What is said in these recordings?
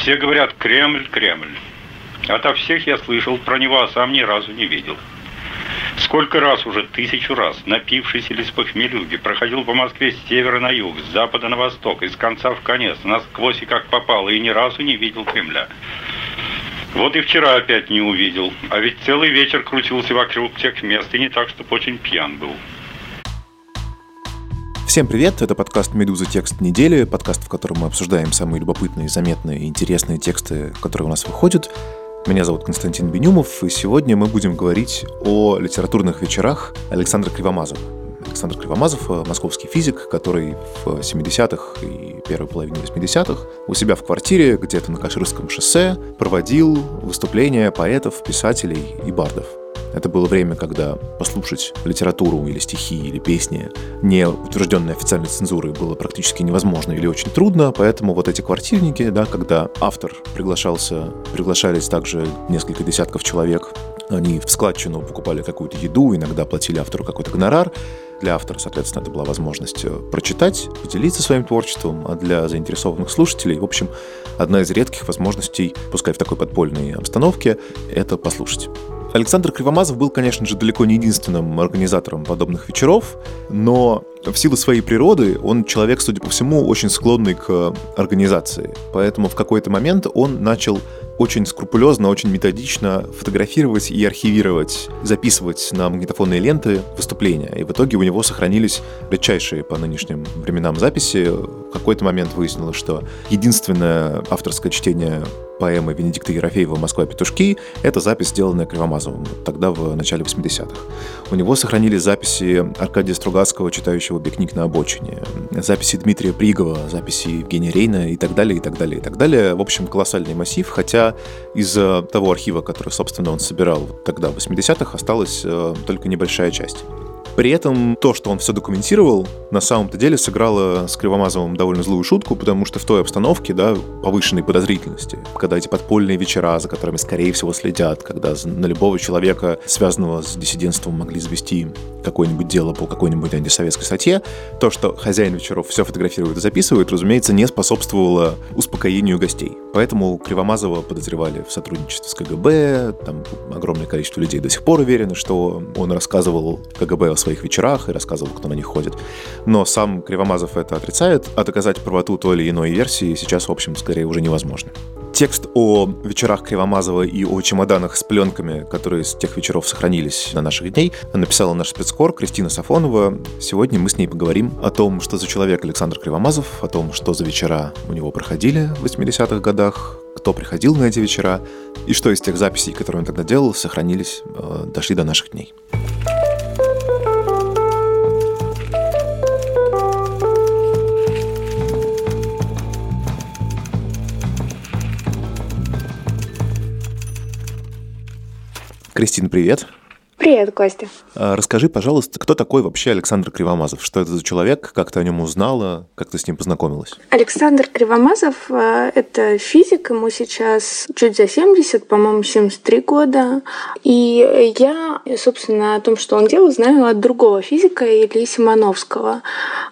Все говорят «Кремль, Кремль». Ото всех я слышал про него, а сам ни разу не видел. Сколько раз уже, тысячу раз, напившись или с похмелюги, проходил по Москве с севера на юг, с запада на восток, из конца в конец, насквозь и как попало, и ни разу не видел Кремля. Вот и вчера опять не увидел, а ведь целый вечер крутился вокруг тех мест, и не так, чтобы очень пьян был. Всем привет, это подкаст «Медуза. Текст недели», подкаст, в котором мы обсуждаем самые любопытные, заметные интересные тексты, которые у нас выходят. Меня зовут Константин Бенюмов, и сегодня мы будем говорить о литературных вечерах Александра Кривомазова. Александр Кривомазов – московский физик, который в 70-х и первой половине 80-х у себя в квартире где-то на Каширском шоссе проводил выступления поэтов, писателей и бардов. Это было время, когда послушать литературу или стихи, или песни, не утвержденной официальной цензурой, было практически невозможно или очень трудно, поэтому вот эти квартирники, да, когда автор приглашался, приглашались также несколько десятков человек, они в складчину покупали какую-то еду, иногда платили автору какой-то гонорар, для автора, соответственно, это была возможность э, прочитать, поделиться своим творчеством, а для заинтересованных слушателей, в общем, одна из редких возможностей, пускай в такой подпольной обстановке, это послушать. Александр Кривомазов был, конечно же, далеко не единственным организатором подобных вечеров, но в силу своей природы он человек, судя по всему, очень склонный к организации. Поэтому в какой-то момент он начал очень скрупулезно, очень методично фотографировать и архивировать, записывать на магнитофонные ленты выступления. И в итоге у него сохранились редчайшие по нынешним временам записи. В какой-то момент выяснилось, что единственное авторское чтение поэмы Венедикта Ерофеева «Москва. Петушки» — это запись, сделанная Кривомазовым, тогда в начале 80-х. У него сохранились записи Аркадия Стругацкого, читающего «Бикник на обочине», записи Дмитрия Пригова, записи Евгения Рейна и так далее, и так далее, и так далее. В общем, колоссальный массив, хотя из того архива, который, собственно, он собирал тогда в 80-х, осталась э, только небольшая часть. При этом то, что он все документировал, на самом-то деле сыграло с Кривомазовым довольно злую шутку, потому что в той обстановке, да, повышенной подозрительности, когда эти подпольные вечера, за которыми, скорее всего, следят, когда на любого человека, связанного с диссидентством, могли завести какое-нибудь дело по какой-нибудь антисоветской статье, то, что хозяин вечеров все фотографирует и записывает, разумеется, не способствовало успокоению гостей. Поэтому Кривомазова подозревали в сотрудничестве с КГБ, там огромное количество людей до сих пор уверены, что он рассказывал КГБ о своих вечерах и рассказывал, кто на них ходит. Но сам Кривомазов это отрицает, а доказать правоту той или иной версии сейчас, в общем, скорее уже невозможно. Текст о вечерах Кривомазова и о чемоданах с пленками, которые с тех вечеров сохранились на наших дней, написала наш спецкор Кристина Сафонова. Сегодня мы с ней поговорим о том, что за человек Александр Кривомазов, о том, что за вечера у него проходили в 80-х годах, кто приходил на эти вечера, и что из тех записей, которые он тогда делал, сохранились, э, дошли до наших дней. Кристина, привет. Привет, Костя. А, расскажи, пожалуйста, кто такой вообще Александр Кривомазов? Что это за человек? Как ты о нем узнала? Как ты с ним познакомилась? Александр Кривомазов э, – это физик, ему сейчас чуть за 70, по-моему, 73 года. И я, собственно, о том, что он делал, знаю от другого физика Ильи Симоновского.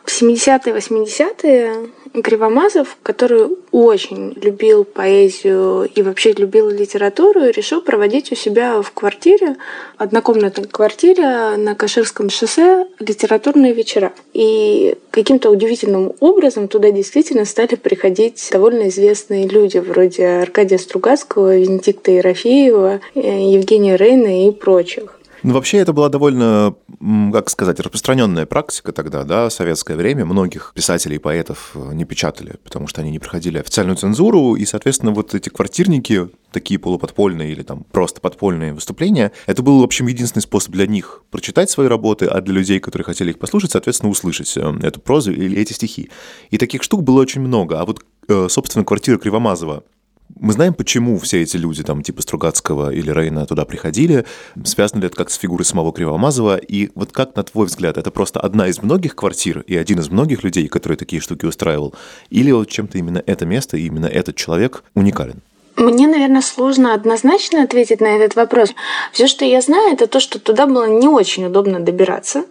В 70-е, 80-е Кривомазов, который очень любил поэзию и вообще любил литературу, решил проводить у себя в квартире, однокомнатной квартире на Каширском шоссе литературные вечера. И каким-то удивительным образом туда действительно стали приходить довольно известные люди, вроде Аркадия Стругацкого, Венедикта Ерофеева, Евгения Рейна и прочих. Ну, вообще, это была довольно, как сказать, распространенная практика тогда, да, советское время. Многих писателей и поэтов э, не печатали, потому что они не проходили официальную цензуру, и, соответственно, вот эти квартирники, такие полуподпольные или там просто подпольные выступления, это был, в общем, единственный способ для них прочитать свои работы, а для людей, которые хотели их послушать, соответственно, услышать э, эту прозу или эти стихи. И таких штук было очень много. А вот, э, собственно, квартира Кривомазова мы знаем, почему все эти люди, там, типа Стругацкого или Рейна, туда приходили. Связано ли это как с фигурой самого Кривомазова? И вот как, на твой взгляд, это просто одна из многих квартир и один из многих людей, которые такие штуки устраивал? Или вот чем-то именно это место и именно этот человек уникален? Мне, наверное, сложно однозначно ответить на этот вопрос. Все, что я знаю, это то, что туда было не очень удобно добираться.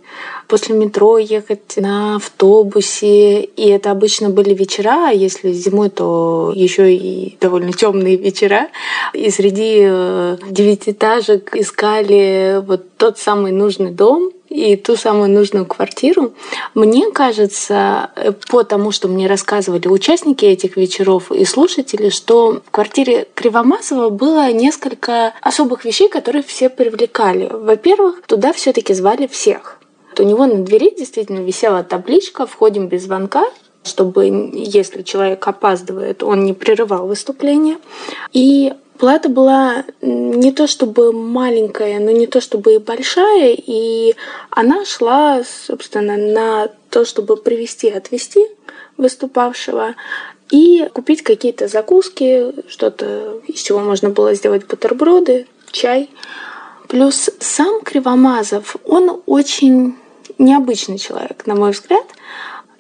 После метро ехать на автобусе, и это обычно были вечера, а если зимой, то еще и довольно темные вечера. И среди э, девятиэтажек искали вот тот самый нужный дом, и ту самую нужную квартиру. Мне кажется, э, по тому, что мне рассказывали участники этих вечеров и слушатели, что в квартире Кривомасова было несколько особых вещей, которые все привлекали. Во-первых, туда все-таки звали всех. У него на двери действительно висела табличка «Входим без звонка», чтобы, если человек опаздывает, он не прерывал выступление. И Плата была не то чтобы маленькая, но не то чтобы и большая, и она шла, собственно, на то, чтобы привести, отвести выступавшего и купить какие-то закуски, что-то, из чего можно было сделать бутерброды, чай. Плюс сам Кривомазов, он очень необычный человек, на мой взгляд.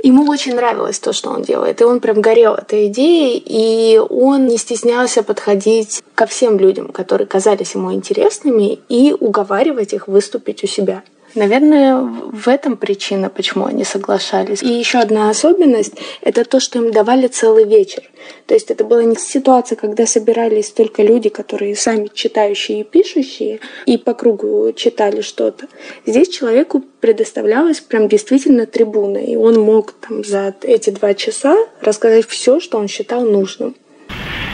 Ему очень нравилось то, что он делает, и он прям горел этой идеей, и он не стеснялся подходить ко всем людям, которые казались ему интересными, и уговаривать их выступить у себя. Наверное, в этом причина, почему они соглашались. И еще одна особенность — это то, что им давали целый вечер. То есть это была не ситуация, когда собирались только люди, которые сами читающие и пишущие, и по кругу читали что-то. Здесь человеку предоставлялась прям действительно трибуна, и он мог там за эти два часа рассказать все, что он считал нужным.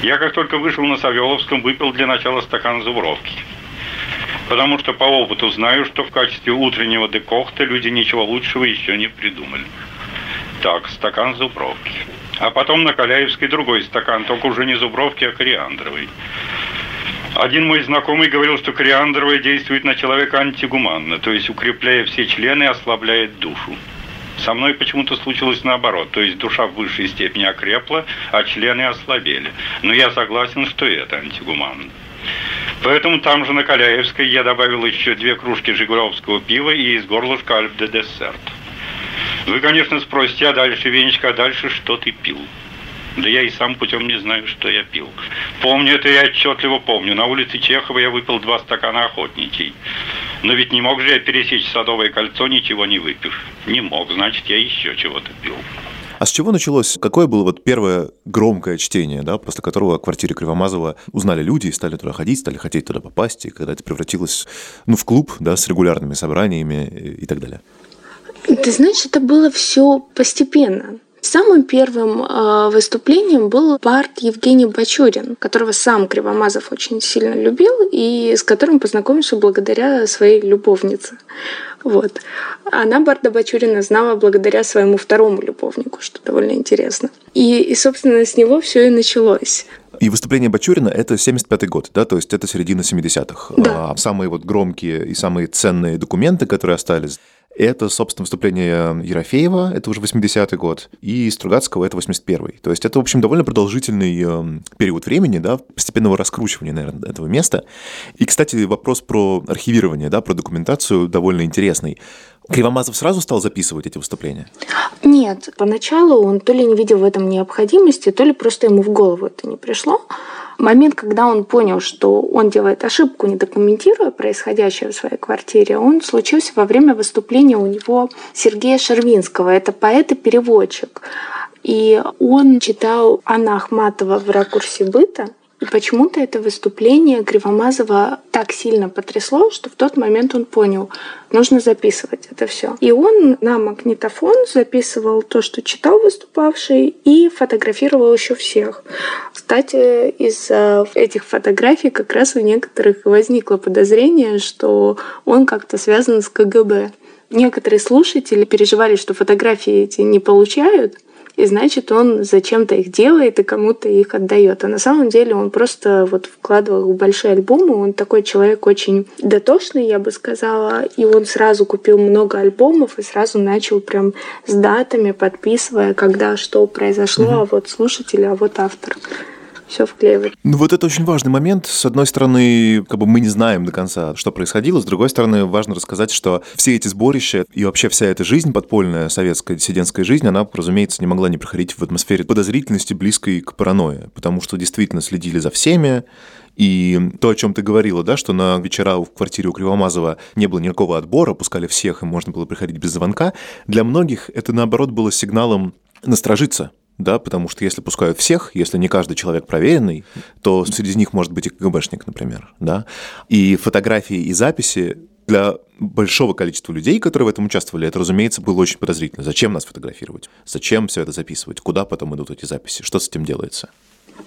Я как только вышел на Савеловском, выпил для начала стакан зубровки потому что по опыту знаю, что в качестве утреннего декохта люди ничего лучшего еще не придумали. Так, стакан зубровки. А потом на Каляевской другой стакан, только уже не зубровки, а кориандровый. Один мой знакомый говорил, что кориандровая действует на человека антигуманно, то есть укрепляя все члены, ослабляет душу. Со мной почему-то случилось наоборот, то есть душа в высшей степени окрепла, а члены ослабели. Но я согласен, что это антигуманно. Поэтому там же на Каляевской я добавил еще две кружки жигулевского пива и из горлышка альп де десерт. Вы, конечно, спросите, а дальше, Венечка, а дальше что ты пил? Да я и сам путем не знаю, что я пил. Помню это я отчетливо помню. На улице Чехова я выпил два стакана охотничий. Но ведь не мог же я пересечь Садовое кольцо, ничего не выпив. Не мог, значит, я еще чего-то пил. А с чего началось? Какое было вот первое громкое чтение, да, после которого о квартире Кривомазова узнали люди и стали туда ходить, стали хотеть туда попасть, и когда это превратилось ну, в клуб да, с регулярными собраниями и так далее? Ты знаешь, это было все постепенно. Самым первым э, выступлением был бард Евгений Бачурин, которого сам Кривомазов очень сильно любил и с которым познакомился благодаря своей любовнице. Вот. Она Барда Бачурина знала благодаря своему второму любовнику, что довольно интересно. И, и собственно, с него все и началось. И выступление Бачурина — это 75-й год, да, то есть это середина 70-х. Да. А самые вот громкие и самые ценные документы, которые остались, это, собственно, выступление Ерофеева, это уже 80-й год, и Стругацкого, это 81-й. То есть это, в общем, довольно продолжительный эм, период времени, да, постепенного раскручивания, наверное, этого места. И, кстати, вопрос про архивирование, да, про документацию довольно интересный. Кривомазов сразу стал записывать эти выступления? Нет, поначалу он то ли не видел в этом необходимости, то ли просто ему в голову это не пришло. Момент, когда он понял, что он делает ошибку, не документируя происходящее в своей квартире, он случился во время выступления у него Сергея Шервинского. Это поэт и переводчик. И он читал Анна Ахматова в ракурсе быта. Почему-то это выступление Кривомазова так сильно потрясло, что в тот момент он понял, нужно записывать это все. И он на магнитофон записывал то, что читал выступавший, и фотографировал еще всех. Кстати, из этих фотографий как раз у некоторых возникло подозрение, что он как-то связан с КГБ. Некоторые слушатели переживали, что фотографии эти не получают, и значит он зачем-то их делает и кому-то их отдает. А на самом деле он просто вот вкладывал в большие альбомы. Он такой человек очень дотошный, я бы сказала, и он сразу купил много альбомов и сразу начал прям с датами подписывая, когда что произошло, а вот слушатель, а вот автор. Все вклеивать. Ну вот это очень важный момент. С одной стороны, как бы мы не знаем до конца, что происходило. С другой стороны, важно рассказать, что все эти сборища и вообще вся эта жизнь, подпольная советская диссидентская жизнь, она, разумеется, не могла не проходить в атмосфере подозрительности, близкой к паранойи. Потому что действительно следили за всеми, и то, о чем ты говорила, да, что на вечера в квартире у Кривомазова не было никакого отбора, пускали всех, и можно было приходить без звонка, для многих это, наоборот, было сигналом насторожиться, да, потому что если пускают всех, если не каждый человек проверенный, то среди них может быть и КГБшник, например, да, и фотографии и записи для большого количества людей, которые в этом участвовали, это, разумеется, было очень подозрительно. Зачем нас фотографировать? Зачем все это записывать? Куда потом идут эти записи? Что с этим делается?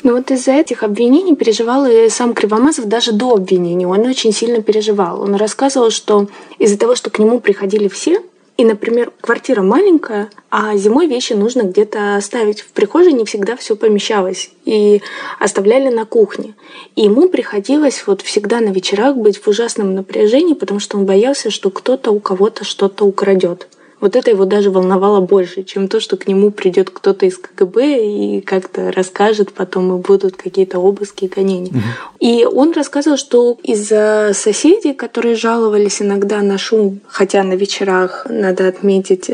Ну вот из-за этих обвинений переживал и сам Кривомазов даже до обвинений. Он очень сильно переживал. Он рассказывал, что из-за того, что к нему приходили все, и, например, квартира маленькая, а зимой вещи нужно где-то оставить. В прихожей не всегда все помещалось. И оставляли на кухне. И ему приходилось вот всегда на вечерах быть в ужасном напряжении, потому что он боялся, что кто-то у кого-то что-то украдет. Вот это его даже волновало больше, чем то, что к нему придет кто-то из КГБ и как-то расскажет потом, и будут какие-то обыски и гонения. Угу. И он рассказывал, что из-за соседей, которые жаловались иногда на шум, хотя на вечерах, надо отметить,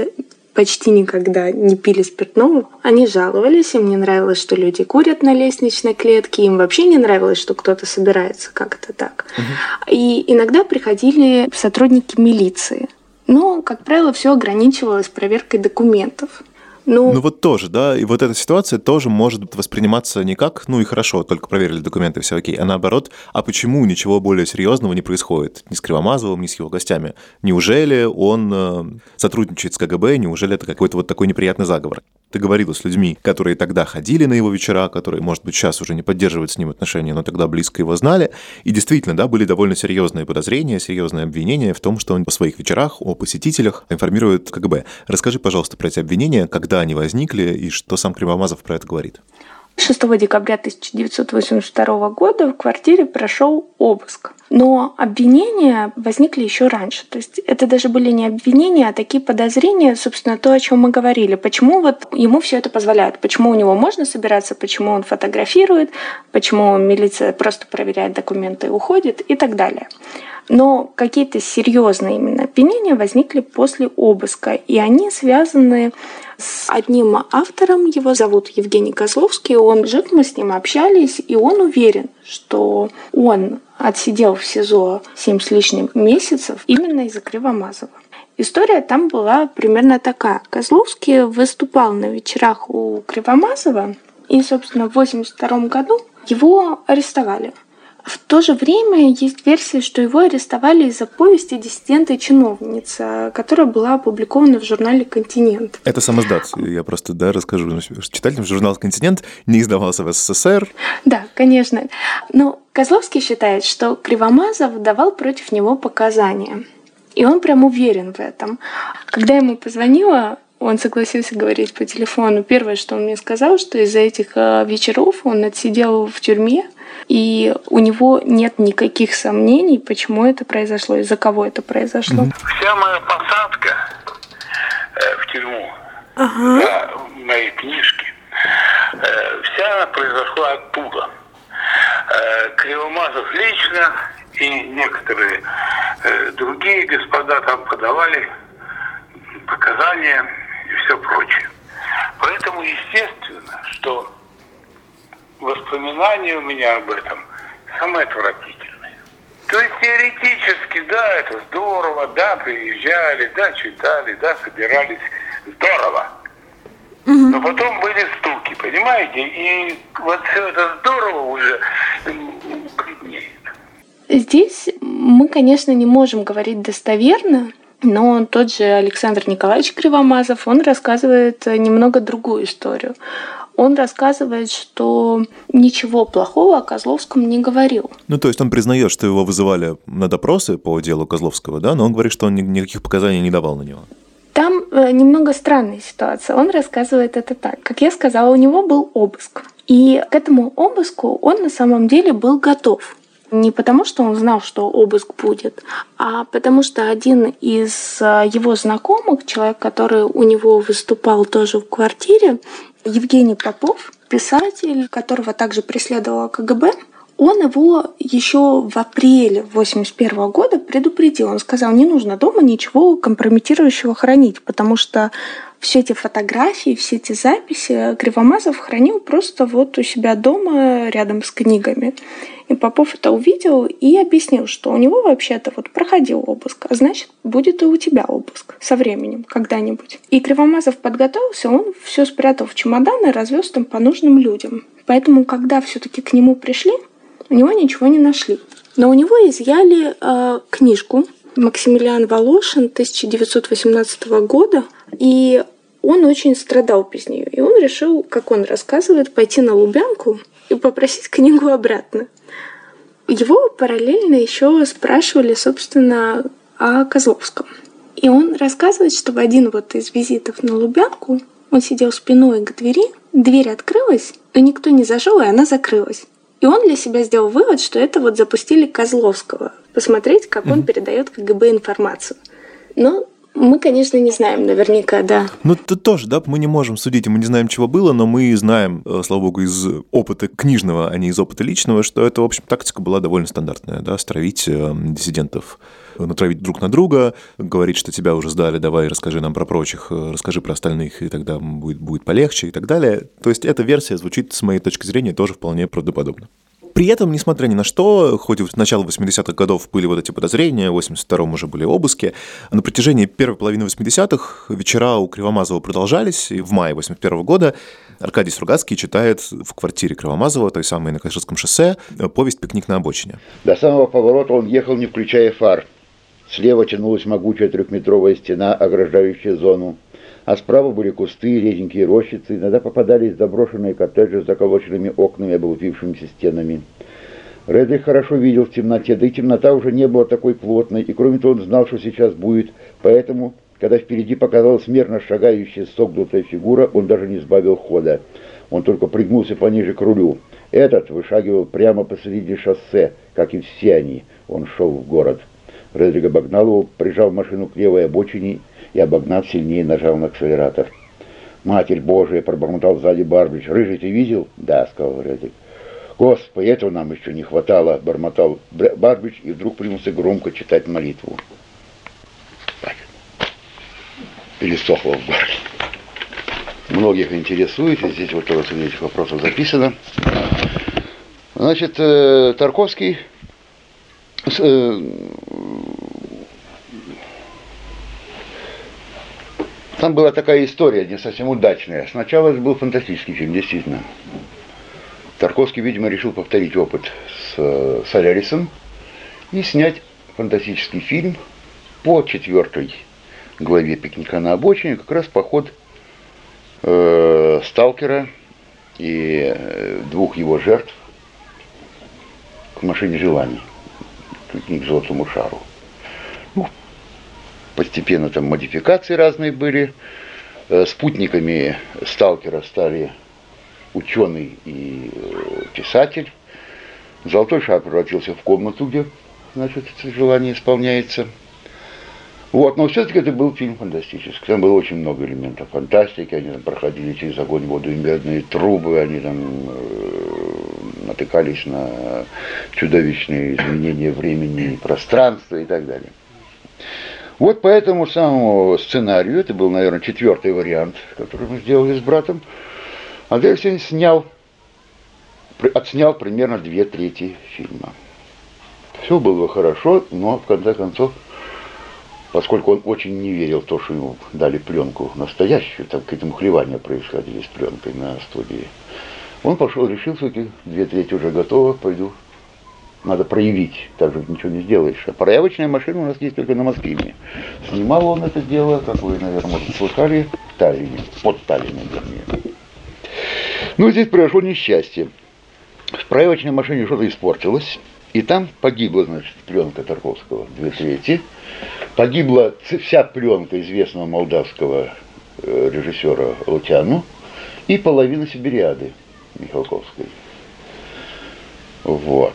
почти никогда не пили спиртного. Они жаловались, им не нравилось, что люди курят на лестничной клетке, им вообще не нравилось, что кто-то собирается как-то так. Угу. И иногда приходили сотрудники милиции. Но, как правило, все ограничивалось проверкой документов. Ну, ну вот тоже, да, и вот эта ситуация тоже может восприниматься не как, ну и хорошо, только проверили документы, все окей, а наоборот, а почему ничего более серьезного не происходит ни с Кривомазовым, ни с его гостями? Неужели он э, сотрудничает с КГБ, неужели это какой-то вот такой неприятный заговор? Ты говорила с людьми, которые тогда ходили на его вечера, которые, может быть, сейчас уже не поддерживают с ним отношения, но тогда близко его знали. И действительно, да, были довольно серьезные подозрения, серьезные обвинения в том, что он по своих вечерах о посетителях информирует КГБ. Расскажи, пожалуйста, про эти обвинения, когда они возникли и что сам Кривомазов про это говорит. 6 декабря 1982 года в квартире прошел обыск. Но обвинения возникли еще раньше. То есть это даже были не обвинения, а такие подозрения, собственно, то, о чем мы говорили. Почему вот ему все это позволяют? Почему у него можно собираться? Почему он фотографирует? Почему милиция просто проверяет документы и уходит? И так далее. Но какие-то серьезные именно обвинения возникли после обыска, и они связаны с одним автором, его зовут Евгений Козловский, он жив, мы с ним общались, и он уверен, что он отсидел в СИЗО 7 с лишним месяцев именно из-за Кривомазова. История там была примерно такая. Козловский выступал на вечерах у Кривомазова, и, собственно, в 1982 году его арестовали. В то же время есть версия, что его арестовали из-за повести «Диссиденты и чиновница», которая была опубликована в журнале «Континент». Это самоздат. Я просто да, расскажу читателям. Журнал «Континент» не издавался в СССР. Да, конечно. Но Козловский считает, что Кривомазов давал против него показания. И он прям уверен в этом. Когда ему позвонила он согласился говорить по телефону. Первое, что он мне сказал, что из-за этих э, вечеров он отсидел в тюрьме, и у него нет никаких сомнений, почему это произошло, из-за кого это произошло. Вся моя посадка э, в тюрьму, ага. да, в моей книжке, э, вся она произошла оттуда. Э, Кривомазов лично и некоторые э, другие господа там подавали показания и все прочее. Поэтому естественно, что воспоминания у меня об этом самые отвратительные. То есть теоретически, да, это здорово, да, приезжали, да, читали, да, собирались, здорово. Но потом были стуки, понимаете? И вот все это здорово уже бледнеет. Здесь мы, конечно, не можем говорить достоверно, но тот же Александр Николаевич Кривомазов, он рассказывает немного другую историю он рассказывает, что ничего плохого о Козловском не говорил. Ну, то есть он признает, что его вызывали на допросы по делу Козловского, да, но он говорит, что он никаких показаний не давал на него. Там э, немного странная ситуация. Он рассказывает это так. Как я сказала, у него был обыск. И к этому обыску он на самом деле был готов. Не потому, что он знал, что обыск будет, а потому что один из э, его знакомых, человек, который у него выступал тоже в квартире, Евгений Попов, писатель, которого также преследовала КГБ, он его еще в апреле 81 года предупредил. Он сказал, не нужно дома ничего компрометирующего хранить, потому что все эти фотографии, все эти записи Кривомазов хранил просто вот у себя дома рядом с книгами. И Попов это увидел и объяснил, что у него вообще-то вот проходил обыск, а значит, будет и у тебя обыск со временем когда-нибудь. И Кривомазов подготовился, он все спрятал в чемодан и развез там по нужным людям. Поэтому, когда все-таки к нему пришли, у него ничего не нашли. Но у него изъяли э, книжку Максимилиан Волошин 1918 года, и он очень страдал без нее. И он решил, как он рассказывает, пойти на Лубянку и попросить книгу обратно. Его параллельно еще спрашивали, собственно, о Козловском. И он рассказывает, что в один вот из визитов на Лубянку он сидел спиной к двери, дверь открылась, но никто не зашел, и она закрылась. И он для себя сделал вывод, что это вот запустили Козловского, посмотреть, как он передает КГБ информацию. Но мы, конечно, не знаем наверняка, да. Ну, тут тоже, да, мы не можем судить, мы не знаем, чего было, но мы знаем, э, слава богу, из опыта книжного, а не из опыта личного, что это, в общем, тактика была довольно стандартная, да, стравить э, диссидентов натравить друг на друга, говорить, что тебя уже сдали, давай расскажи нам про прочих, э, расскажи про остальных, и тогда будет, будет полегче и так далее. То есть эта версия звучит, с моей точки зрения, тоже вполне правдоподобно. При этом, несмотря ни на что, хоть в начало 80-х годов были вот эти подозрения, в 82-м уже были обыски, на протяжении первой половины 80-х вечера у Кривомазова продолжались, и в мае 81 года Аркадий Стругацкий читает в квартире Кривомазова, той самой на Каширском шоссе, повесть «Пикник на обочине». До самого поворота он ехал, не включая фар. Слева тянулась могучая трехметровая стена, ограждающая зону а справа были кусты, реденькие рощицы, иногда попадались заброшенные коттеджи с заколоченными окнами, облупившимися стенами. Редли хорошо видел в темноте, да и темнота уже не была такой плотной, и кроме того он знал, что сейчас будет, поэтому, когда впереди показалась мерно шагающая согнутая фигура, он даже не сбавил хода. Он только пригнулся пониже к рулю. Этот вышагивал прямо посреди шоссе, как и все они. Он шел в город. Редрик обогнал его, прижал машину к левой обочине и, обогнав сильнее, нажал на акселератор. «Матерь Божия!» — пробормотал сзади Барбич. «Рыжий ты видел?» «Да», — сказал Редик. «Господи, этого нам еще не хватало!» — бормотал Барбич и вдруг принялся громко читать молитву. Пересохло в горле. Многих интересует, и здесь вот тоже среди этих вопросов записано. Значит, э, Тарковский Там была такая история, не совсем удачная. Сначала это был фантастический фильм, действительно. Тарковский, видимо, решил повторить опыт с э, Солярисом и снять фантастический фильм по четвертой главе «Пикника на обочине», как раз поход э, сталкера и э, двух его жертв к машине желаний, к золотому шару постепенно там модификации разные были. Э, спутниками сталкера стали ученый и э, писатель. Золотой шар превратился в комнату, где значит, это желание исполняется. Вот, но все-таки это был фильм фантастический. Там было очень много элементов фантастики. Они там проходили через огонь, воду и медные трубы. Они там э, натыкались на чудовищные изменения времени и пространства и так далее. Вот по этому самому сценарию, это был, наверное, четвертый вариант, который мы сделали с братом, Андрей Алексеевич снял, отснял примерно две трети фильма. Все было хорошо, но в конце концов, поскольку он очень не верил в то, что ему дали пленку настоящую, там какие-то мухлевания происходили с пленкой на студии, он пошел, решил, что две трети уже готово, пойду надо проявить, так же ничего не сделаешь. А проявочная машина у нас есть только на Москве. Снимал он это дело, как вы, наверное, может, слышали, в Таллине, под Таллином, вернее. Ну, здесь произошло несчастье. В проявочной машине что-то испортилось, и там погибла, значит, пленка Тарковского, две трети. Погибла вся пленка известного молдавского э, режиссера Лутяну и половина Сибириады Михалковской. Вот.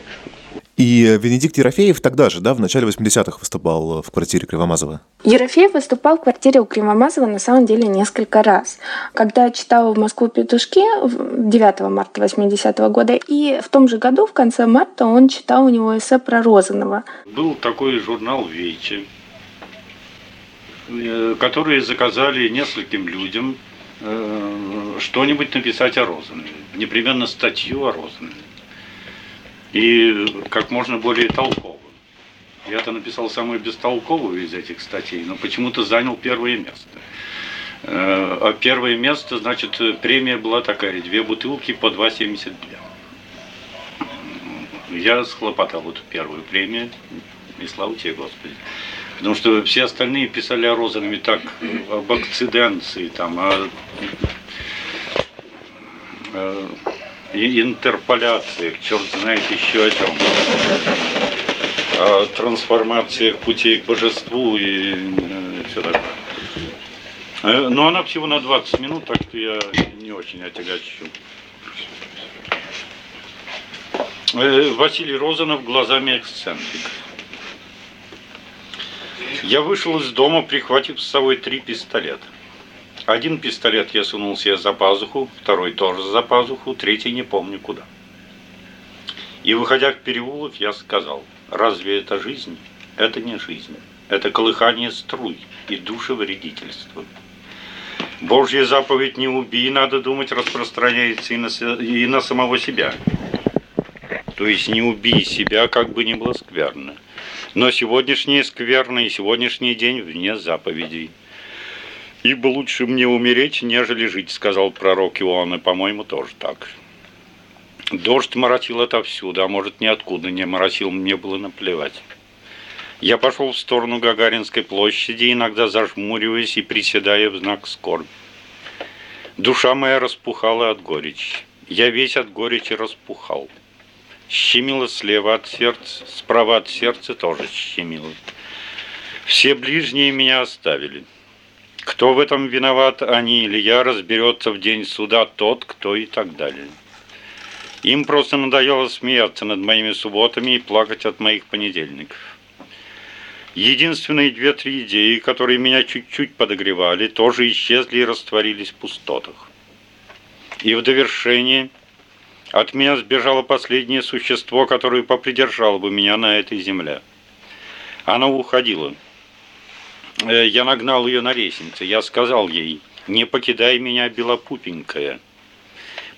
И Венедикт Ерофеев тогда же, да, в начале 80-х выступал в квартире Кривомазова? Ерофеев выступал в квартире у Кривомазова на самом деле несколько раз. Когда читала в Москву петушки 9 марта 80-го года, и в том же году, в конце марта, он читал у него эссе про Розанова. Был такой журнал «Вечи», э, которые заказали нескольким людям э, что-нибудь написать о Розанове. Непременно статью о Розанове и как можно более толково. Я-то написал самую бестолковую из этих статей, но почему-то занял первое место. Э, а первое место, значит, премия была такая, две бутылки по 2,72. Я схлопотал эту первую премию, и слава тебе, Господи. Потому что все остальные писали о Розанове так, об акциденции, там, о, о интерполяциях, черт знает еще о чем. О трансформациях путей к божеству и э, все такое. Э, но она всего на 20 минут, так что я не очень отягощу. Э, Василий Розанов глазами эксцентрик. Я вышел из дома, прихватив с собой три пистолета. Один пистолет я сунул себе за пазуху, второй тоже за пазуху, третий не помню куда. И выходя в переулок, я сказал, разве это жизнь? Это не жизнь. Это колыхание струй и душевредительство. Божья заповедь «не убий», надо думать, распространяется и на, и на самого себя. То есть не убей себя, как бы ни было скверно. Но сегодняшнее скверно и сегодняшний день вне заповедей. «Ибо лучше мне умереть, нежели жить», — сказал пророк Иоанн, и, по-моему, тоже так. Дождь моросил отовсюду, а может, ниоткуда не моросил, мне было наплевать. Я пошел в сторону Гагаринской площади, иногда зажмуриваясь и приседая в знак скорби. Душа моя распухала от горечи. Я весь от горечи распухал. Щемило слева от сердца, справа от сердца тоже щемило. Все ближние меня оставили. Кто в этом виноват, они или я, разберется в день суда тот, кто и так далее. Им просто надоело смеяться над моими субботами и плакать от моих понедельников. Единственные две-три идеи, которые меня чуть-чуть подогревали, тоже исчезли и растворились в пустотах. И в довершение от меня сбежало последнее существо, которое попридержало бы меня на этой земле. Оно уходило – я нагнал ее на лестнице. Я сказал ей, не покидай меня, белопупенькая.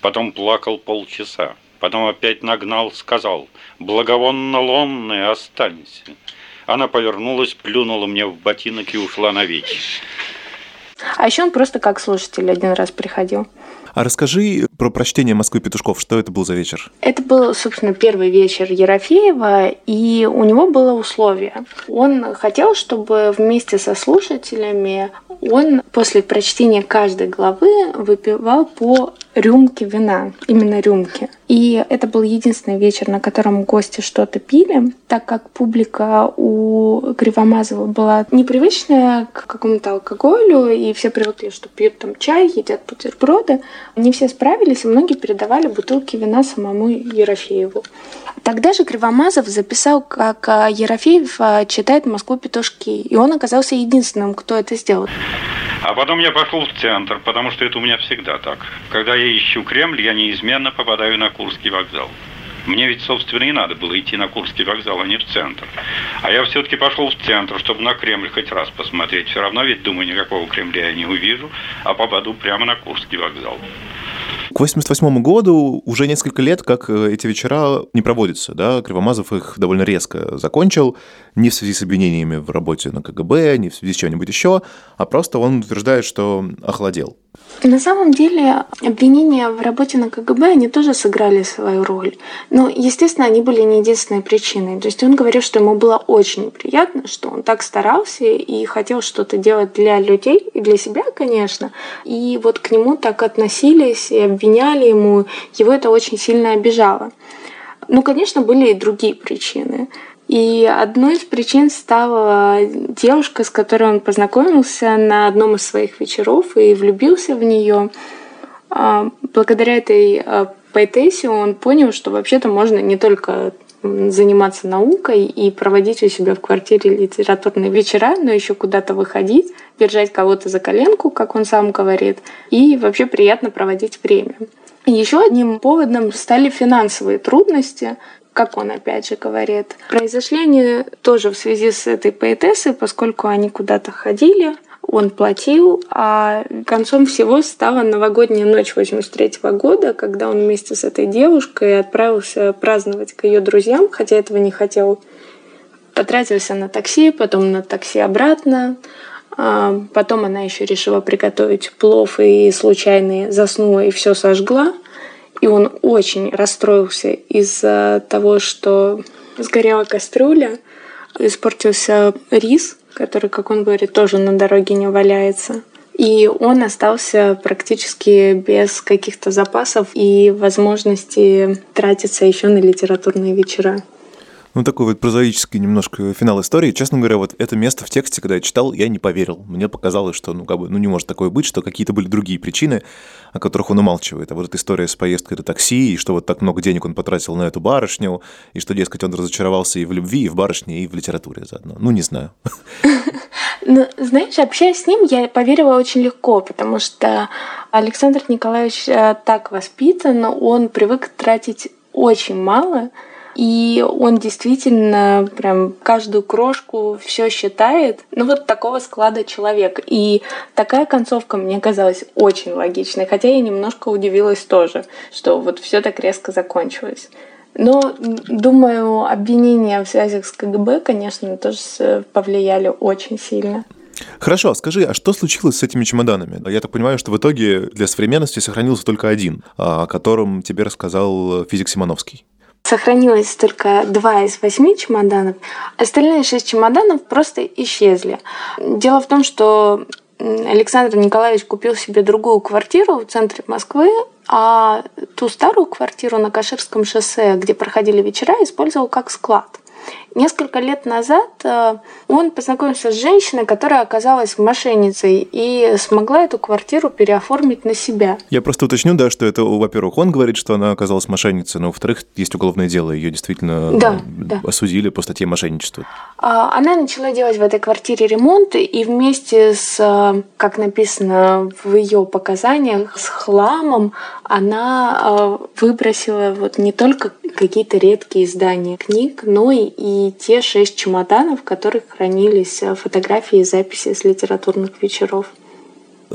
Потом плакал полчаса. Потом опять нагнал, сказал, благовонно-лонная, останься. Она повернулась, плюнула мне в ботинок и ушла навеки. А еще он просто как слушатель один раз приходил. А расскажи про прочтение Москвы петушков. Что это был за вечер? Это был, собственно, первый вечер Ерофеева, и у него было условие. Он хотел, чтобы вместе со слушателями он после прочтения каждой главы выпивал по рюмке вина, именно рюмки. И это был единственный вечер, на котором гости что-то пили, так как публика у Кривомазова была непривычная к какому-то алкоголю, и все привыкли, что пьют там чай, едят бутерброды. Не все справились, и многие передавали бутылки вина самому Ерофееву. Тогда же Кривомазов записал, как а, Ерофеев а, читает «Москву петушки», и он оказался единственным, кто это сделал. А потом я пошел в центр, потому что это у меня всегда так. Когда я ищу Кремль, я неизменно попадаю на Курский вокзал. Мне ведь, собственно, и надо было идти на Курский вокзал, а не в центр. А я все-таки пошел в центр, чтобы на Кремль хоть раз посмотреть. Все равно ведь, думаю, никакого Кремля я не увижу, а попаду прямо на Курский вокзал. К 88 году уже несколько лет, как э, эти вечера не проводятся, да, Кривомазов их довольно резко закончил, не в связи с обвинениями в работе на КГБ, не в связи с чем-нибудь еще, а просто он утверждает, что охладел. На самом деле обвинения в работе на КГБ, они тоже сыграли свою роль. Но, естественно, они были не единственной причиной. То есть он говорил, что ему было очень приятно, что он так старался и хотел что-то делать для людей и для себя, конечно. И вот к нему так относились и обвиняли ему. Его это очень сильно обижало. Ну, конечно, были и другие причины. И одной из причин стала девушка, с которой он познакомился на одном из своих вечеров и влюбился в нее. А, благодаря этой а, поэтессе он понял, что вообще-то можно не только заниматься наукой и проводить у себя в квартире литературные вечера, но еще куда-то выходить, держать кого-то за коленку, как он сам говорит, и вообще приятно проводить время. Еще одним поводом стали финансовые трудности, как он опять же говорит. Произошли они тоже в связи с этой поэтессой, поскольку они куда-то ходили, он платил, а концом всего стала новогодняя ночь 83 года, когда он вместе с этой девушкой отправился праздновать к ее друзьям, хотя этого не хотел. Потратился на такси, потом на такси обратно. А, потом она еще решила приготовить плов и случайно заснула и все сожгла. И он очень расстроился из-за того, что сгорела кастрюля, испортился рис, который, как он говорит, тоже на дороге не валяется. И он остался практически без каких-то запасов и возможности тратиться еще на литературные вечера. Ну, такой вот прозаический немножко финал истории. Честно говоря, вот это место в тексте, когда я читал, я не поверил. Мне показалось, что, ну, как бы, ну, не может такое быть, что какие-то были другие причины, о которых он умалчивает. А вот эта история с поездкой до такси, и что вот так много денег он потратил на эту барышню, и что, дескать, он разочаровался и в любви, и в барышне, и в литературе заодно. Ну, не знаю. Ну, знаешь, общаясь с ним, я поверила очень легко, потому что Александр Николаевич э, так воспитан, он привык тратить очень мало, и он действительно прям каждую крошку все считает. Ну вот такого склада человек. И такая концовка мне казалась очень логичной, хотя я немножко удивилась тоже, что вот все так резко закончилось. Но, думаю, обвинения в связях с КГБ, конечно, тоже повлияли очень сильно. Хорошо, а скажи, а что случилось с этими чемоданами? Я так понимаю, что в итоге для современности сохранился только один, о котором тебе рассказал физик Симоновский. Сохранилось только два из восьми чемоданов. Остальные шесть чемоданов просто исчезли. Дело в том, что Александр Николаевич купил себе другую квартиру в центре Москвы, а ту старую квартиру на Каширском шоссе, где проходили вечера, использовал как склад. Несколько лет назад э, он познакомился с женщиной, которая оказалась мошенницей и смогла эту квартиру переоформить на себя. Я просто уточню, да, что это, во-первых, он говорит, что она оказалась мошенницей, но, во-вторых, есть уголовное дело, ее действительно да, да. осудили по статье мошенничества. А, она начала делать в этой квартире ремонт, и вместе с, э, как написано в ее показаниях, с хламом она э, выбросила вот не только какие-то редкие издания книг, но и и те шесть чемоданов, в которых хранились э, фотографии и записи с литературных вечеров.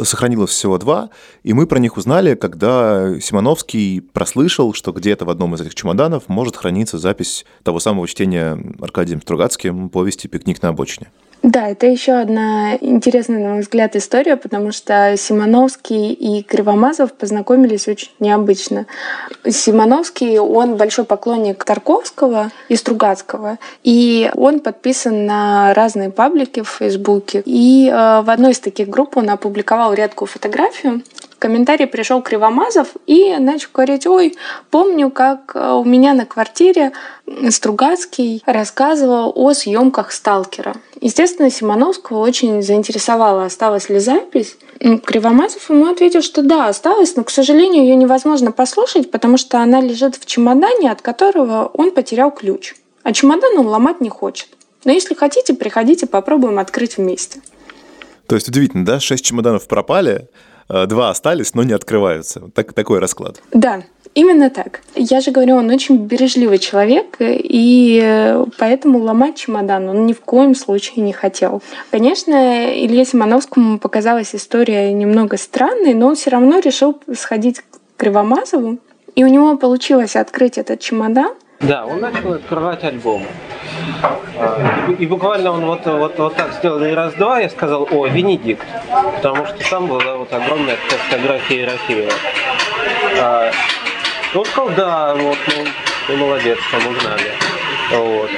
Сохранилось всего два, и мы про них узнали, когда Симоновский прослышал, что где-то в одном из этих чемоданов может храниться запись того самого чтения Аркадием Стругацким повести «Пикник на обочине». Да, это еще одна интересная, на мой взгляд, история, потому что Симоновский и Кривомазов познакомились очень необычно. Симоновский, он большой поклонник Тарковского и Стругацкого, и он подписан на разные паблики в Фейсбуке. И э, в одной из таких групп он опубликовал редкую фотографию, комментарий пришел Кривомазов и начал говорить, ой, помню, как э, у меня на квартире Стругацкий рассказывал о съемках «Сталкера». Естественно, Симоновского очень заинтересовала, осталась ли запись. Кривомазов ему ответил, что да, осталась, но, к сожалению, ее невозможно послушать, потому что она лежит в чемодане, от которого он потерял ключ. А чемодан он ломать не хочет. Но если хотите, приходите, попробуем открыть вместе. То есть удивительно, да? Шесть чемоданов пропали, два остались, но не открываются. Так, такой расклад. Да, Именно так. Я же говорю, он очень бережливый человек, и поэтому ломать чемодан он ни в коем случае не хотел. Конечно, Илье Симоновскому показалась история немного странной, но он все равно решил сходить к Кривомазову, и у него получилось открыть этот чемодан. Да, он начал открывать альбомы. А, и буквально он вот, вот, вот так сделал и раз-два, я сказал, о, Венедикт, потому что там была вот огромная фотография Ерофеева. А, он сказал, да, вот, ну, ты молодец, там узнали. Вот.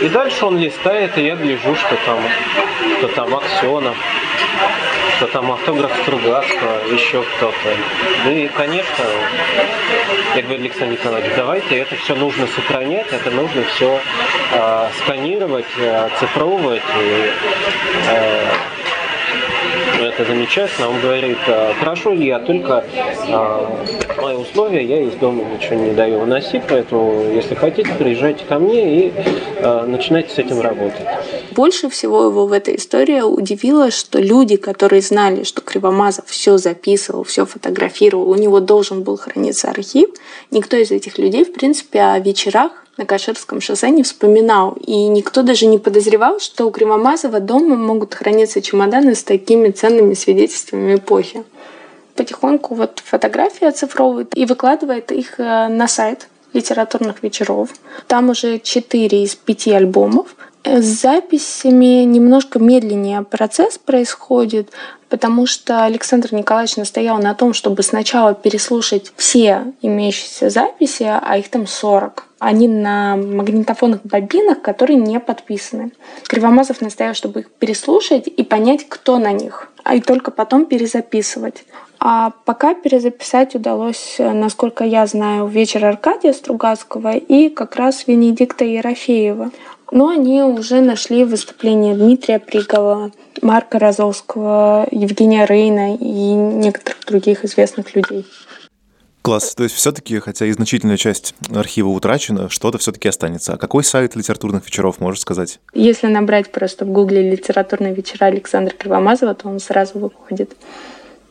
И дальше он листает, и я гляжу, что там, что там Аксенов, что там автограф Стругацкого, еще кто-то. Ну и, конечно, я говорю, Александр Николаевич, давайте это все нужно сохранять, это нужно все э, сканировать, э, оцифровывать и э, это замечательно. Он говорит, «А, хорошо, я только а, мои условия, я из дома ничего не даю выносить, поэтому если хотите, приезжайте ко мне и а, начинайте с этим работать. Больше всего его в этой истории удивило, что люди, которые знали, что Кривомазов все записывал, все фотографировал, у него должен был храниться архив, никто из этих людей, в принципе, о вечерах на Каширском шоссе не вспоминал. И никто даже не подозревал, что у Кривомазова дома могут храниться чемоданы с такими ценными свидетельствами эпохи. Потихоньку вот фотографии оцифровывает и выкладывает их э, на сайт литературных вечеров. Там уже четыре из пяти альбомов. С записями немножко медленнее процесс происходит, потому что Александр Николаевич настоял на том, чтобы сначала переслушать все имеющиеся записи, а их там 40. Они на магнитофонных бобинах, которые не подписаны. Кривомазов настоял, чтобы их переслушать и понять, кто на них, а и только потом перезаписывать. А пока перезаписать удалось, насколько я знаю, вечер Аркадия Стругацкого и как раз Венедикта Ерофеева. Но они уже нашли выступление Дмитрия Пригова, Марка Розовского, Евгения Рейна и некоторых других известных людей. Класс. То есть все-таки, хотя и значительная часть архива утрачена, что-то все-таки останется. А какой сайт литературных вечеров, можешь сказать? Если набрать просто в гугле «Литературные вечера Александра Кривомазова», то он сразу выходит.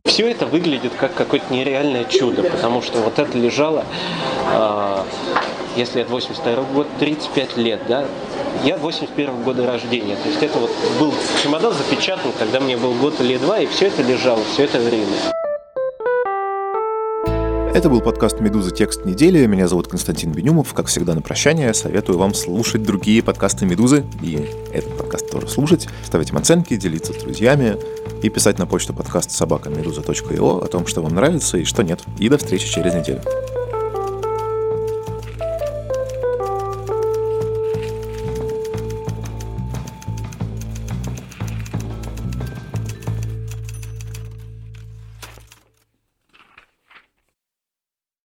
Все это выглядит как какое-то нереальное чудо, потому что вот это лежало, э, если это 82 год, 35 лет, да, я 81 года рождения, то есть это вот был чемодан запечатан, когда мне был год или два, и все это лежало все это время. Это был подкаст «Медуза. Текст недели». Меня зовут Константин Бенюмов. Как всегда, на прощание советую вам слушать другие подкасты «Медузы» и этот подкаст тоже слушать, ставить им оценки, делиться с друзьями и писать на почту подкаст собака о том, что вам нравится и что нет. И до встречи через неделю.